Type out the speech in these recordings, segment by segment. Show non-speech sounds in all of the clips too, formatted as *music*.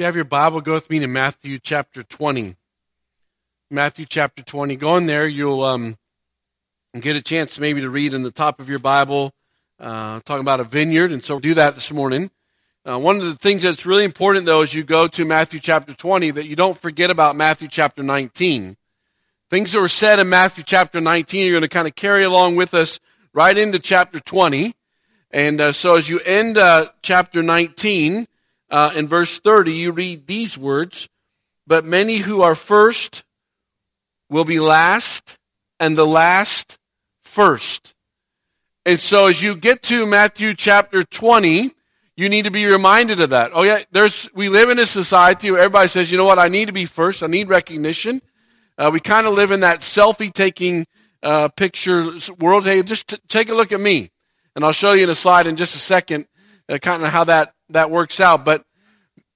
you have your Bible, go with me to Matthew chapter 20. Matthew chapter 20. Go in there, you'll um, get a chance maybe to read in the top of your Bible, uh, talking about a vineyard, and so do that this morning. Uh, one of the things that's really important, though, as you go to Matthew chapter 20, that you don't forget about Matthew chapter 19. Things that were said in Matthew chapter 19 are going to kind of carry along with us right into chapter 20. And uh, so as you end uh, chapter 19, uh, in verse 30, you read these words But many who are first will be last, and the last first. And so as you get to Matthew chapter 20, you need to be reminded of that. Oh yeah, there's, we live in a society where everybody says, you know what, I need to be first, I need recognition. Uh, we kind of live in that selfie taking uh, picture world. Hey, just t- take a look at me. And I'll show you in a slide in just a second uh, kind of how that, that works out. But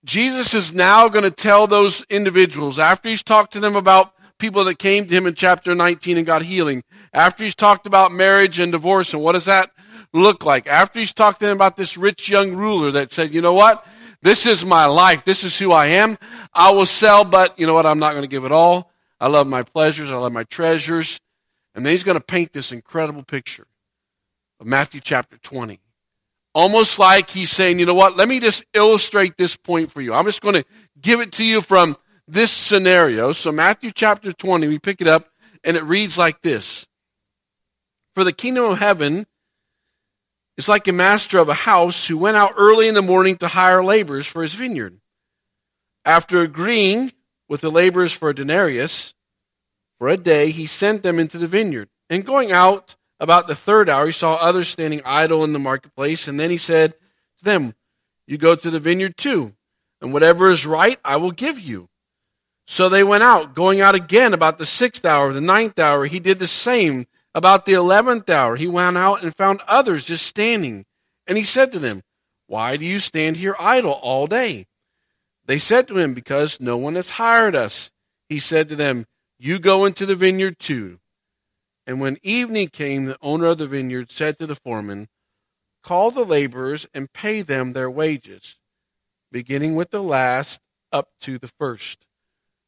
Jesus is now going to tell those individuals, after he's talked to them about people that came to him in chapter 19 and got healing, after he's talked about marriage and divorce and what does that look like, after he's talked to them about this rich young ruler that said, you know what? This is my life. This is who I am. I will sell, but you know what? I'm not going to give it all. I love my pleasures. I love my treasures. And then he's going to paint this incredible picture of Matthew chapter 20. Almost like he's saying, you know what, let me just illustrate this point for you. I'm just going to give it to you from this scenario. So, Matthew chapter 20, we pick it up, and it reads like this For the kingdom of heaven is like a master of a house who went out early in the morning to hire laborers for his vineyard. After agreeing with the laborers for a denarius for a day, he sent them into the vineyard. And going out, about the third hour, he saw others standing idle in the marketplace, and then he said to them, You go to the vineyard too, and whatever is right I will give you. So they went out, going out again about the sixth hour, the ninth hour. He did the same. About the eleventh hour, he went out and found others just standing. And he said to them, Why do you stand here idle all day? They said to him, Because no one has hired us. He said to them, You go into the vineyard too. And when evening came, the owner of the vineyard said to the foreman, Call the laborers and pay them their wages, beginning with the last up to the first.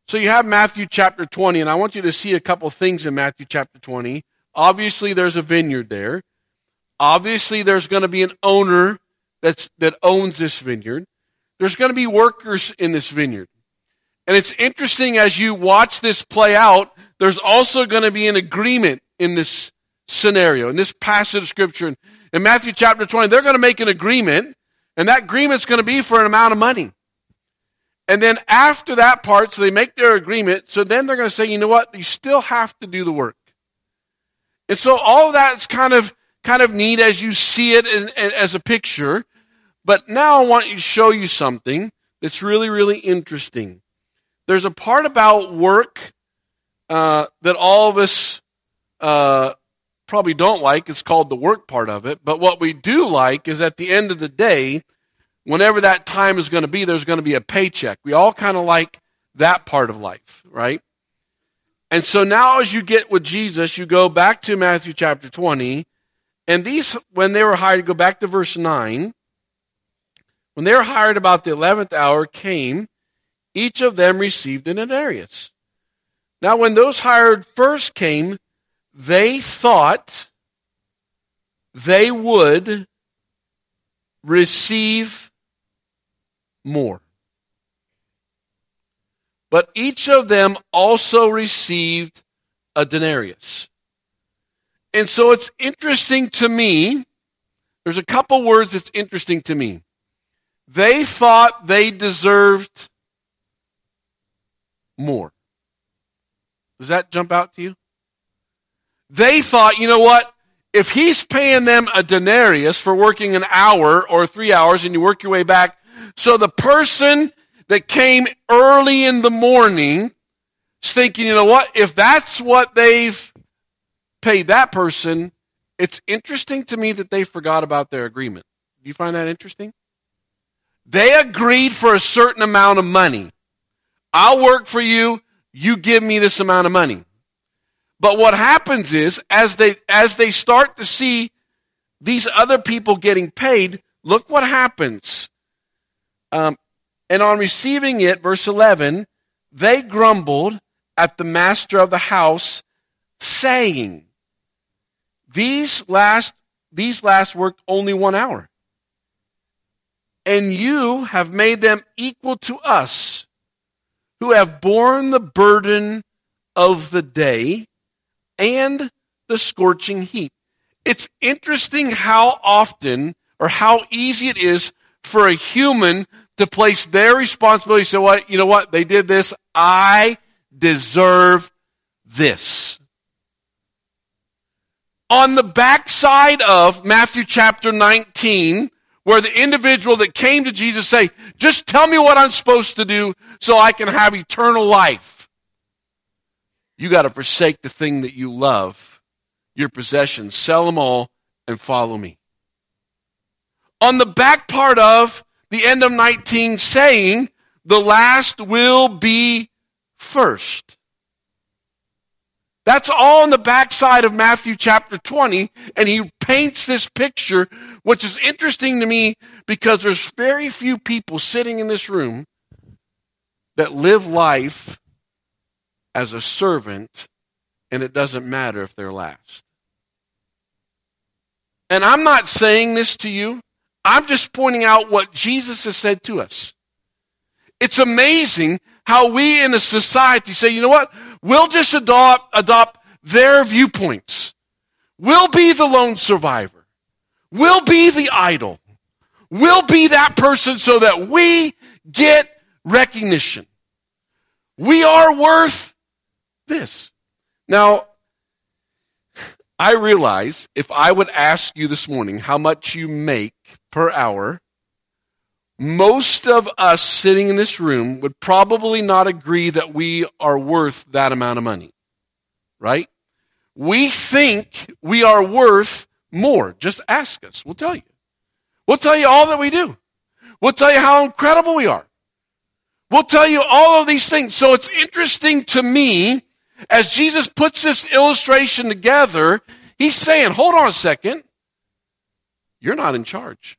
So you have Matthew chapter 20, and I want you to see a couple things in Matthew chapter 20. Obviously, there's a vineyard there. Obviously, there's going to be an owner that's, that owns this vineyard. There's going to be workers in this vineyard. And it's interesting as you watch this play out, there's also going to be an agreement in this scenario, in this passage of Scripture. In Matthew chapter 20, they're going to make an agreement, and that agreement's going to be for an amount of money. And then after that part, so they make their agreement, so then they're going to say, you know what, you still have to do the work. And so all that's kind of kind of neat as you see it as, as a picture. But now I want to show you something that's really, really interesting. There's a part about work uh, that all of us uh, probably don't like. It's called the work part of it. But what we do like is at the end of the day, whenever that time is going to be, there's going to be a paycheck. We all kind of like that part of life, right? And so now as you get with Jesus, you go back to Matthew chapter 20, and these, when they were hired, go back to verse 9. When they were hired about the 11th hour came, each of them received an denarius. Now, when those hired first came, they thought they would receive more. But each of them also received a denarius. And so it's interesting to me. There's a couple words that's interesting to me. They thought they deserved more. Does that jump out to you? They thought, you know what? If he's paying them a denarius for working an hour or three hours and you work your way back, so the person that came early in the morning is thinking, you know what? If that's what they've paid that person, it's interesting to me that they forgot about their agreement. Do you find that interesting? They agreed for a certain amount of money. I'll work for you you give me this amount of money. But what happens is, as they, as they start to see these other people getting paid, look what happens. Um, And on receiving it, verse 11, they grumbled at the master of the house, saying, These last, these last worked only one hour. And you have made them equal to us, who have borne the burden of the day and the scorching heat. It's interesting how often or how easy it is for a human to place their responsibility. So what, you know what? They did this. I deserve this. On the backside of Matthew chapter 19, where the individual that came to Jesus say, just tell me what I'm supposed to do so I can have eternal life. You got to forsake the thing that you love, your possessions, sell them all and follow me. On the back part of the end of 19 saying, the last will be first. That's all on the backside of Matthew chapter 20, and he paints this picture, which is interesting to me because there's very few people sitting in this room that live life as a servant, and it doesn't matter if they're last. And I'm not saying this to you. I'm just pointing out what Jesus has said to us. It's amazing how we in a society say, you know what? We'll just adopt, adopt their viewpoints. We'll be the lone survivor. We'll be the idol. We'll be that person so that we get recognition. We are worth this. Now, I realize if I would ask you this morning how much you make per hour, most of us sitting in this room would probably not agree that we are worth that amount of money. Right? We think we are worth more. Just ask us. We'll tell you. We'll tell you all that we do. We'll tell you how incredible we are. We'll tell you all of these things. So it's interesting to me as Jesus puts this illustration together, he's saying, hold on a second. You're not in charge.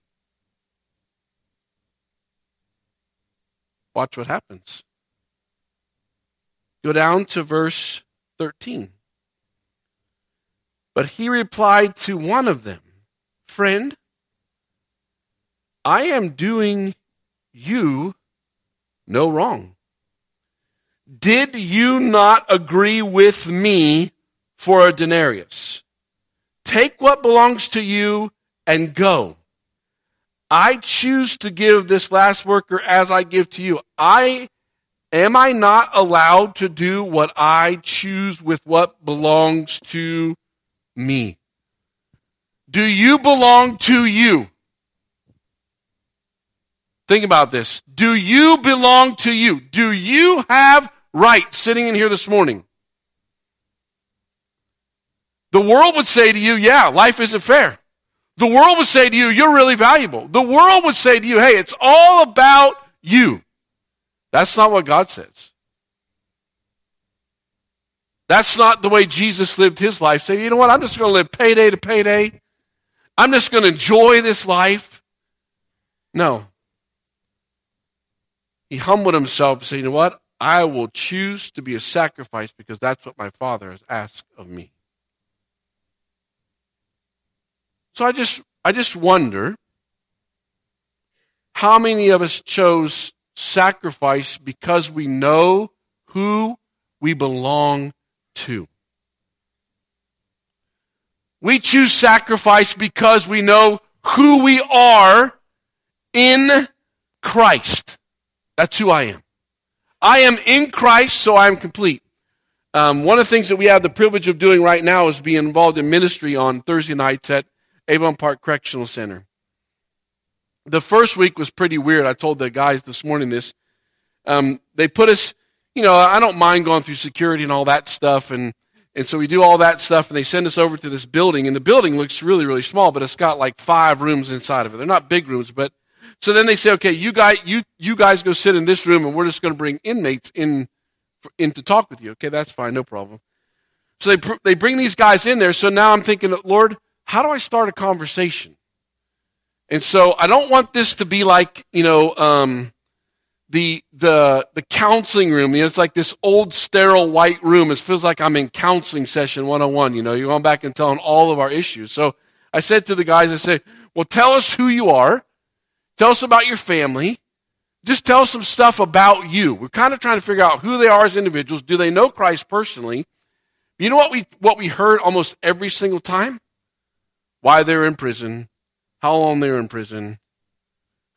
Watch what happens. Go down to verse 13. But he replied to one of them, Friend, I am doing you no wrong. Did you not agree with me for a denarius? Take what belongs to you and go. I choose to give this last worker as I give to you. I am I not allowed to do what I choose with what belongs to me? Do you belong to you? Think about this. Do you belong to you? Do you have right sitting in here this morning. The world would say to you, yeah, life isn't fair. The world would say to you, you're really valuable. The world would say to you, hey, it's all about you. That's not what God says. That's not the way Jesus lived his life. Say, you know what? I'm just going to live payday to payday. I'm just going to enjoy this life. No. He humbled himself said, you know what? I will choose to be a sacrifice because that's what my Father has asked of me. So I just I just wonder how many of us chose sacrifice because we know who we belong to. We choose sacrifice because we know who we are in Christ. That's who I am. I am in Christ, so I am complete. Um, one of the things that we have the privilege of doing right now is being involved in ministry on Thursday nights at Avon Park Correctional Center. The first week was pretty weird. I told the guys this morning this. Um, they put us, you know, I don't mind going through security and all that stuff, and and so we do all that stuff, and they send us over to this building, and the building looks really, really small, but it's got like five rooms inside of it. They're not big rooms, but so then they say, okay, you guys, you, you guys go sit in this room and we're just going to bring inmates in, in to talk with you. Okay, that's fine, no problem. So they, they bring these guys in there. So now I'm thinking, Lord, how do I start a conversation? And so I don't want this to be like, you know, um, the the the counseling room. You know, it's like this old sterile white room. It feels like I'm in counseling session 101. You know, you're going back and telling all of our issues. So I said to the guys, I said, well, tell us who you are. Tell us about your family. Just tell us some stuff about you. We're kind of trying to figure out who they are as individuals. Do they know Christ personally? You know what we what we heard almost every single time? Why they're in prison, how long they're in prison,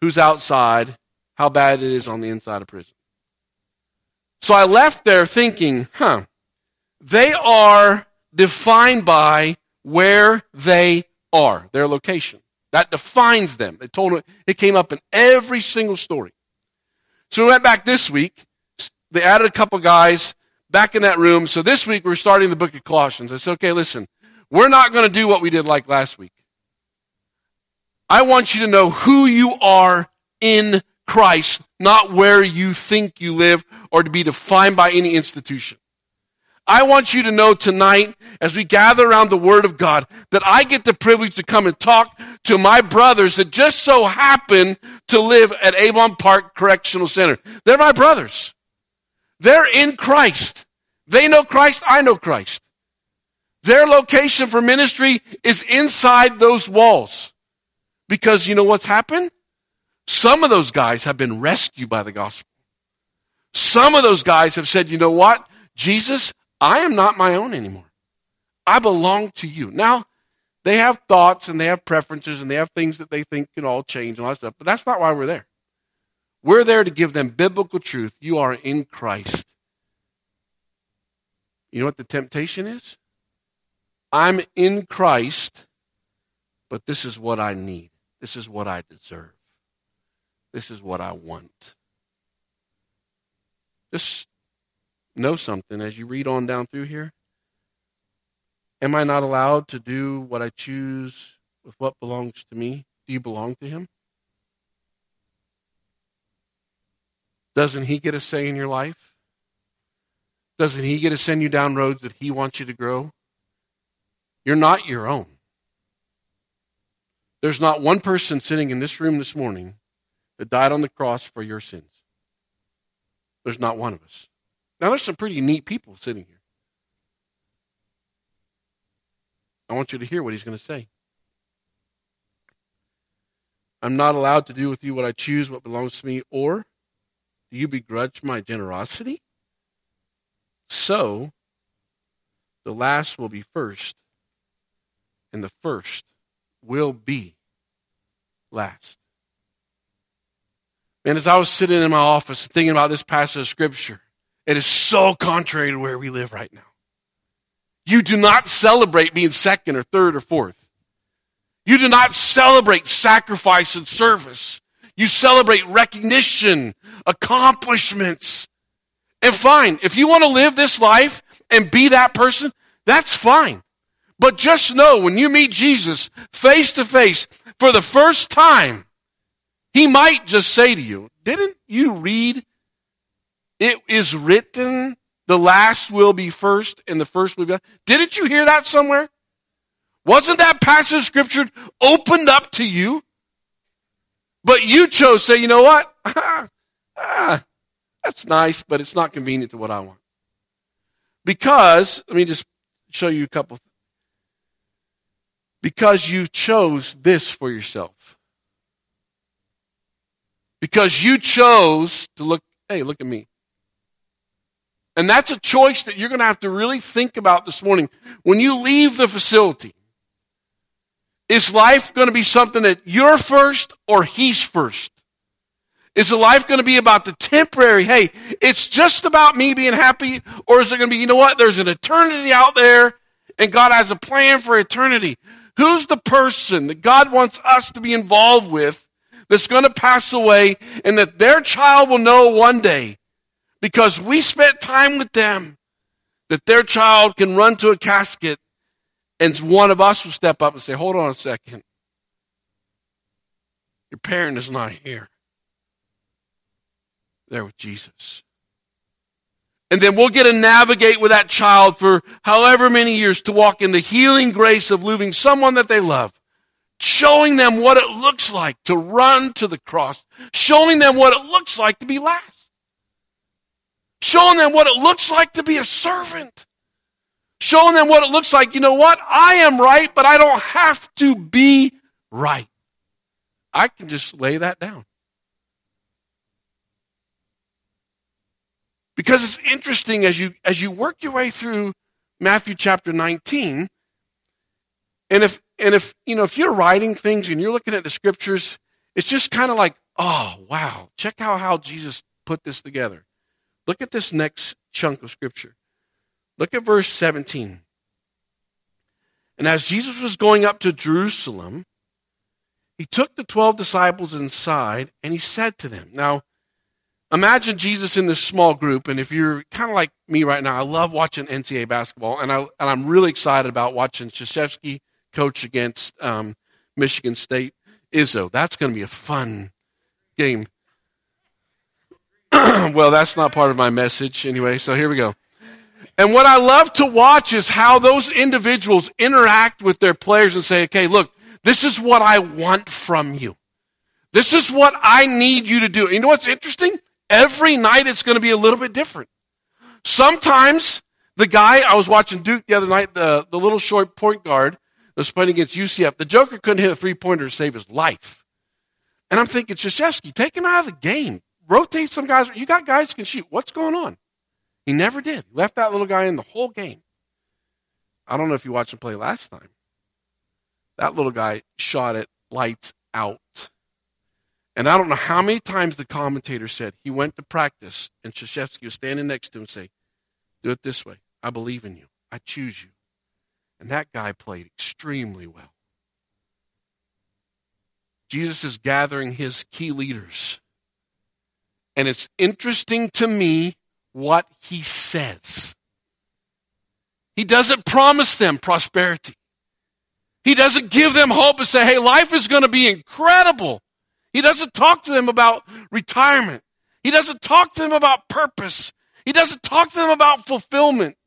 who's outside, how bad it is on the inside of prison. So I left there thinking, huh, they are defined by where they are, their location. That defines them. It told them, it came up in every single story. So we went back this week. They added a couple guys back in that room. So this week we're starting the book of Colossians. I said, okay, listen, we're not going to do what we did like last week. I want you to know who you are in Christ, not where you think you live or to be defined by any institution. I want you to know tonight, as we gather around the Word of God, that I get the privilege to come and talk to my brothers that just so happen to live at Avon Park Correctional Center. They're my brothers. They're in Christ. They know Christ. I know Christ. Their location for ministry is inside those walls. Because you know what's happened? Some of those guys have been rescued by the gospel. Some of those guys have said, you know what? Jesus, I am not my own anymore. I belong to you. Now, they have thoughts and they have preferences and they have things that they think can all change and all that stuff, but that's not why we're there. We're there to give them biblical truth. You are in Christ. You know what the temptation is? I'm in Christ, but this is what I need. This is what I deserve. This is what I want. Just know something as you read on down through here. Am I not allowed to do what I choose with what belongs to me? Do you belong to Him? Doesn't He get a say in your life? Doesn't He get to send you down roads that He wants you to grow? You're not your own. There's not one person sitting in this room this morning that died on the cross for your sins. There's not one of us. Now, there's some pretty neat people sitting here. I want you to hear what he's going to say. I'm not allowed to do with you what I choose, what belongs to me, or do you begrudge my generosity? So, the last will be first, and the first will be last. And as I was sitting in my office thinking about this passage of Scripture, it is so contrary to where we live right now. You do not celebrate being second or third or fourth. You do not celebrate sacrifice and service. You celebrate recognition, accomplishments. And fine, if you want to live this life and be that person, that's fine. But just know when you meet Jesus face to face for the first time, he might just say to you, Didn't you read? It is written, the last will be first and the first will be last. Didn't you hear that somewhere? Wasn't that passage of scripture opened up to you? But you chose say, you know what? *laughs* ah, that's nice, but it's not convenient to what I want. Because, let me just show you a couple because you chose this for yourself. Because you chose to look, hey, look at me. And that's a choice that you're going to have to really think about this morning. When you leave the facility, is life going to be something that you're first or he's first? Is the life going to be about the temporary? Hey, it's just about me being happy, or is it going to be, you know what? There's an eternity out there, and God has a plan for eternity. Who's the person that God wants us to be involved with that's going to pass away and that their child will know one day because we spent time with them that their child can run to a casket and one of us will step up and say, Hold on a second. Your parent is not here. They're with Jesus. And then we'll get to navigate with that child for however many years to walk in the healing grace of losing someone that they love showing them what it looks like to run to the cross, showing them what it looks like to be last, showing them what it looks like to be a servant, showing them what it looks like. You know what? I am right, but I don't have to be right. I can just lay that down. Because it's interesting as you as you work your way through Matthew chapter 19, and if and if you know if you're writing things and you're looking at the scriptures, it's just kind of like, oh wow, check out how Jesus put this together. Look at this next chunk of scripture. Look at verse 17. And as Jesus was going up to Jerusalem, he took the 12 disciples inside and he said to them, Now, imagine Jesus in this small group, and if you're kind of like me right now, I love watching NCAA basketball, and, I, and I'm really excited about watching Krzyzewski coach against um, Michigan State. Izzo, that's going to be a fun game. *clears throat* well, that's not part of my message anyway, so here we go. And what I love to watch is how those individuals interact with their players and say, okay, look, this is what I want from you. This is what I need you to do. You know what's interesting? Every night it's going to be a little bit different. Sometimes the guy, I was watching Duke the other night, the, the little short point guard, was playing against UCF. The Joker couldn't hit a three pointer to save his life. And I'm thinking, Krzyzewski, take him out of the game. Rotate some guys. You got guys who can shoot. What's going on? He never did. Left that little guy in the whole game. I don't know if you watched him play last time. That little guy shot it lights out. And I don't know how many times the commentator said he went to practice and Krzyzewski was standing next to him and say, Do it this way. I believe in you. I choose you. And that guy played extremely well. Jesus is gathering his key leaders. And it's interesting to me what he says. He doesn't promise them prosperity. He doesn't give them hope and say, hey, life is going to be incredible. He doesn't talk to them about retirement. He doesn't talk to them about purpose. He doesn't talk to them about fulfillment.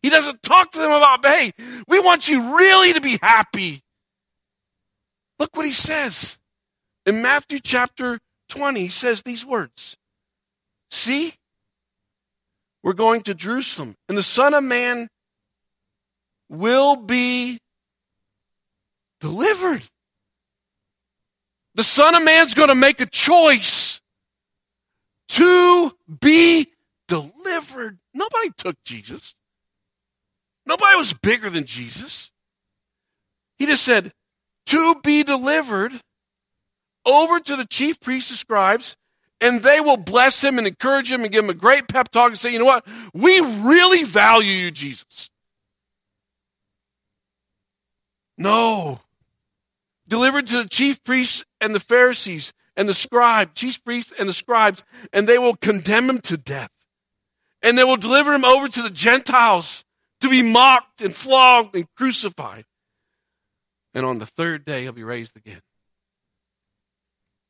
He doesn't talk to them about, hey, we want you really to be happy. Look what he says. In Matthew chapter 20, he says these words See, we're going to Jerusalem, and the Son of Man will be delivered. The Son of Man's going to make a choice to be delivered. Nobody took Jesus. Nobody was bigger than Jesus. He just said, to be delivered over to the chief priests and scribes, and they will bless him and encourage him and give him a great pep talk and say, you know what? We really value you, Jesus. No. Delivered to the chief priests and the Pharisees and the scribes, chief priests and the scribes, and they will condemn him to death. And they will deliver him over to the Gentiles to be mocked and flogged and crucified. And on the third day, he'll be raised again.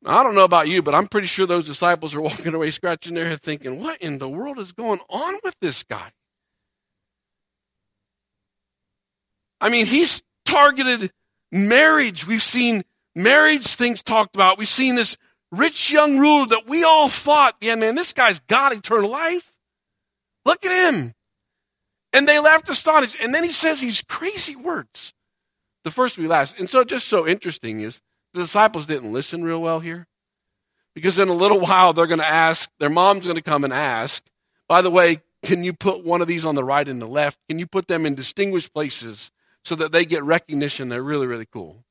I don't know about you, but I'm pretty sure those disciples are walking away scratching their head thinking, what in the world is going on with this guy? I mean, he's targeted marriage. We've seen marriage things talked about. We've seen this rich young ruler that we all thought, yeah, man, this guy's got eternal life. Look at him. And they laughed astonished. And then he says these crazy words. The first we last. And so just so interesting is the disciples didn't listen real well here. Because in a little while they're going to ask, their mom's going to come and ask, by the way, can you put one of these on the right and the left? Can you put them in distinguished places so that they get recognition? They're really, really cool.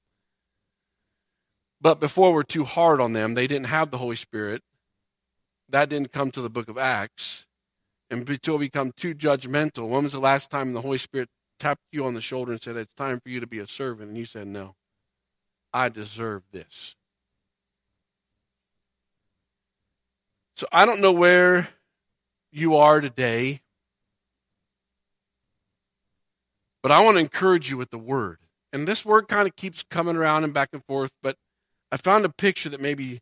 But before we're too hard on them, they didn't have the Holy Spirit. That didn't come to the book of Acts and until we become too judgmental. When was the last time the Holy Spirit tapped you on the shoulder and said, It's time for you to be a servant? And you said, No, I deserve this. So I don't know where you are today, but I want to encourage you with the word. And this word kind of keeps coming around and back and forth, but I found a picture that maybe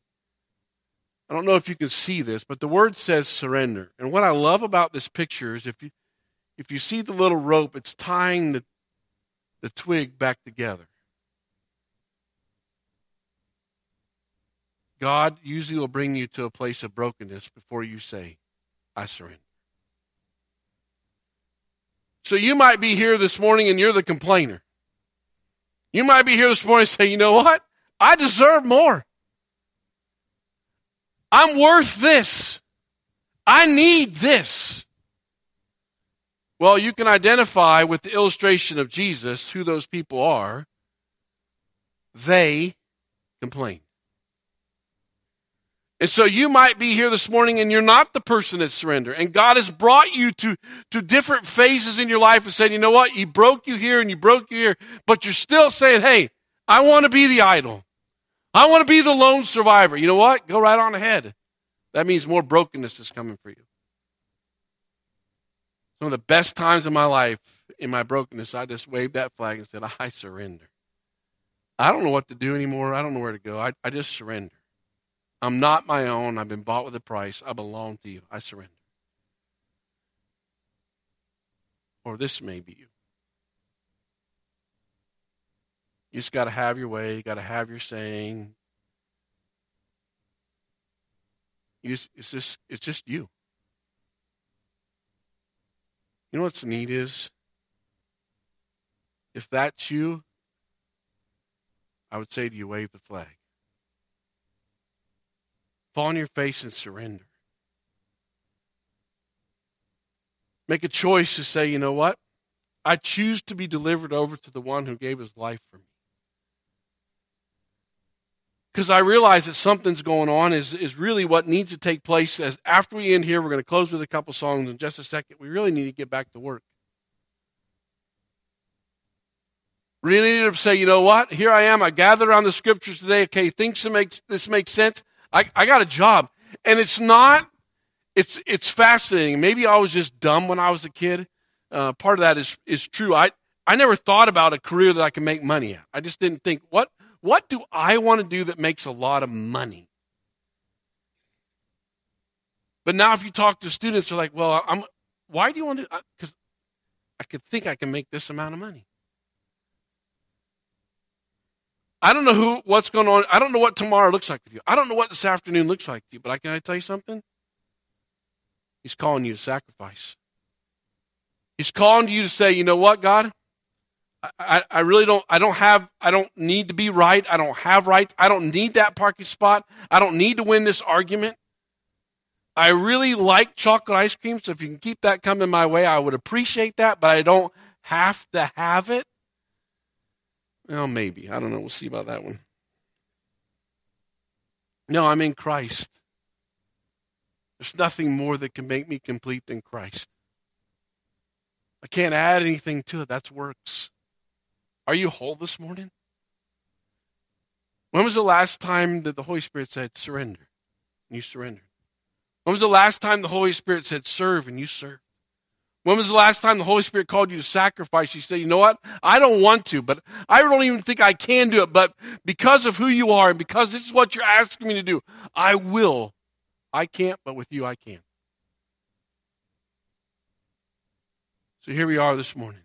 I don't know if you can see this, but the word says surrender. And what I love about this picture is if you if you see the little rope, it's tying the the twig back together. God usually will bring you to a place of brokenness before you say, I surrender. So you might be here this morning and you're the complainer. You might be here this morning and say, you know what? I deserve more. I'm worth this. I need this. Well, you can identify with the illustration of Jesus who those people are. They complain. And so you might be here this morning and you're not the person that surrendered. And God has brought you to, to different phases in your life and said, you know what? He broke you here and you broke you here, but you're still saying, hey, I want to be the idol. I want to be the lone survivor. You know what? Go right on ahead. That means more brokenness is coming for you. Some of the best times of my life, in my brokenness, I just waved that flag and said, I surrender. I don't know what to do anymore. I don't know where to go. I, I just surrender. I'm not my own. I've been bought with a price. I belong to you. I surrender. Or this may be you. You just got to have your way. You got to have your saying. You just, it's just it's just you. You know what's neat is if that's you, I would say to you, wave the flag. Fall on your face and surrender. Make a choice to say, you know what? I choose to be delivered over to the one who gave his life for me. Because I realize that something's going on is, is really what needs to take place. As after we end here, we're going to close with a couple songs in just a second. We really need to get back to work. Really need to say, you know what? Here I am. I gathered around the scriptures today. Okay, thinks this makes, this makes sense. I, I got a job. And it's not, it's, it's fascinating. Maybe I was just dumb when I was a kid. Uh, part of that is, is true. I, I never thought about a career that I can make money at. I just didn't think, what, what do I want to do that makes a lot of money? But now if you talk to students, they're like, well, I'm, why do you want to, because I could think I can make this amount of money. I don't know who, what's going on. I don't know what tomorrow looks like with you. I don't know what this afternoon looks like with you. But I, can I tell you something? He's calling you to sacrifice. He's calling you to say, you know what, God? I, I really don't I don't have I don't need to be right. I don't have rights. I don't need that parking spot. I don't need to win this argument. I really like chocolate ice cream, so if you can keep that coming my way, I would appreciate that, but I don't have to have it. Well, maybe. I don't know. We'll see about that one. No, I'm in Christ. There's nothing more that can make me complete than Christ. I can't add anything to it. That's works. Are you whole this morning? When was the last time that the Holy Spirit said, surrender? And you surrendered. When was the last time the Holy Spirit said, serve? And you served? When was the last time the Holy Spirit called you to sacrifice? You said, you know what? I don't want to, but I don't even think I can do it. But because of who you are and because this is what you're asking me to do, I will. I can't, but with you I can. So here we are this morning.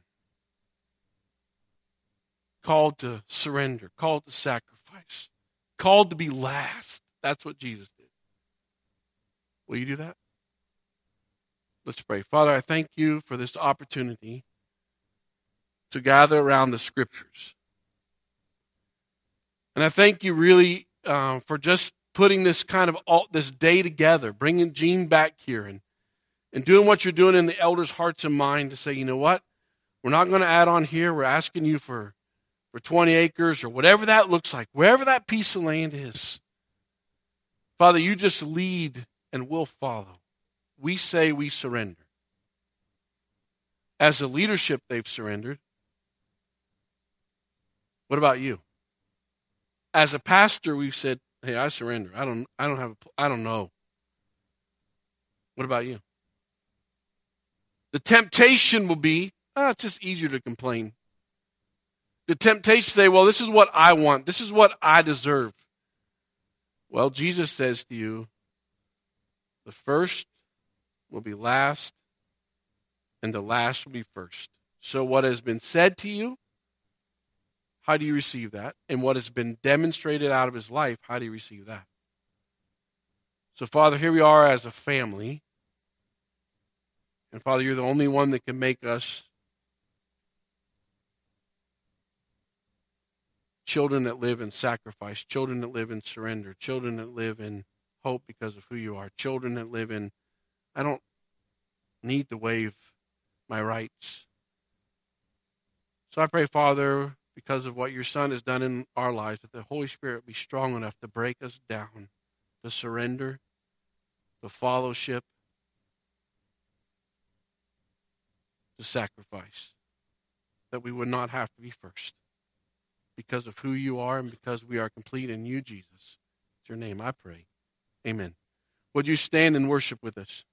Called to surrender, called to sacrifice, called to be last. That's what Jesus did. Will you do that? Let's pray. Father, I thank you for this opportunity to gather around the scriptures. And I thank you really uh, for just putting this kind of all, this day together, bringing Gene back here and, and doing what you're doing in the elders' hearts and mind to say, you know what? We're not going to add on here. We're asking you for, for 20 acres or whatever that looks like, wherever that piece of land is. Father, you just lead and we'll follow we say we surrender. As a leadership, they've surrendered. What about you? As a pastor, we've said, "Hey, I surrender. I don't. I don't have. A, I don't know." What about you? The temptation will be, oh, it's just easier to complain. The temptation to say, well, this is what I want. This is what I deserve. Well, Jesus says to you, the first will be last, and the last will be first. So, what has been said to you, how do you receive that? And what has been demonstrated out of his life, how do you receive that? So, Father, here we are as a family. And, Father, you're the only one that can make us children that live in sacrifice, children that live in surrender, children that live in hope because of who you are, children that live in, I don't need to waive my rights. So I pray, Father, because of what your Son has done in our lives, that the Holy Spirit be strong enough to break us down, to surrender, to fellowship, to sacrifice, that we would not have to be first because of who you are and because we are complete in you, Jesus. It's your name I pray. Amen. Would you stand and worship with us?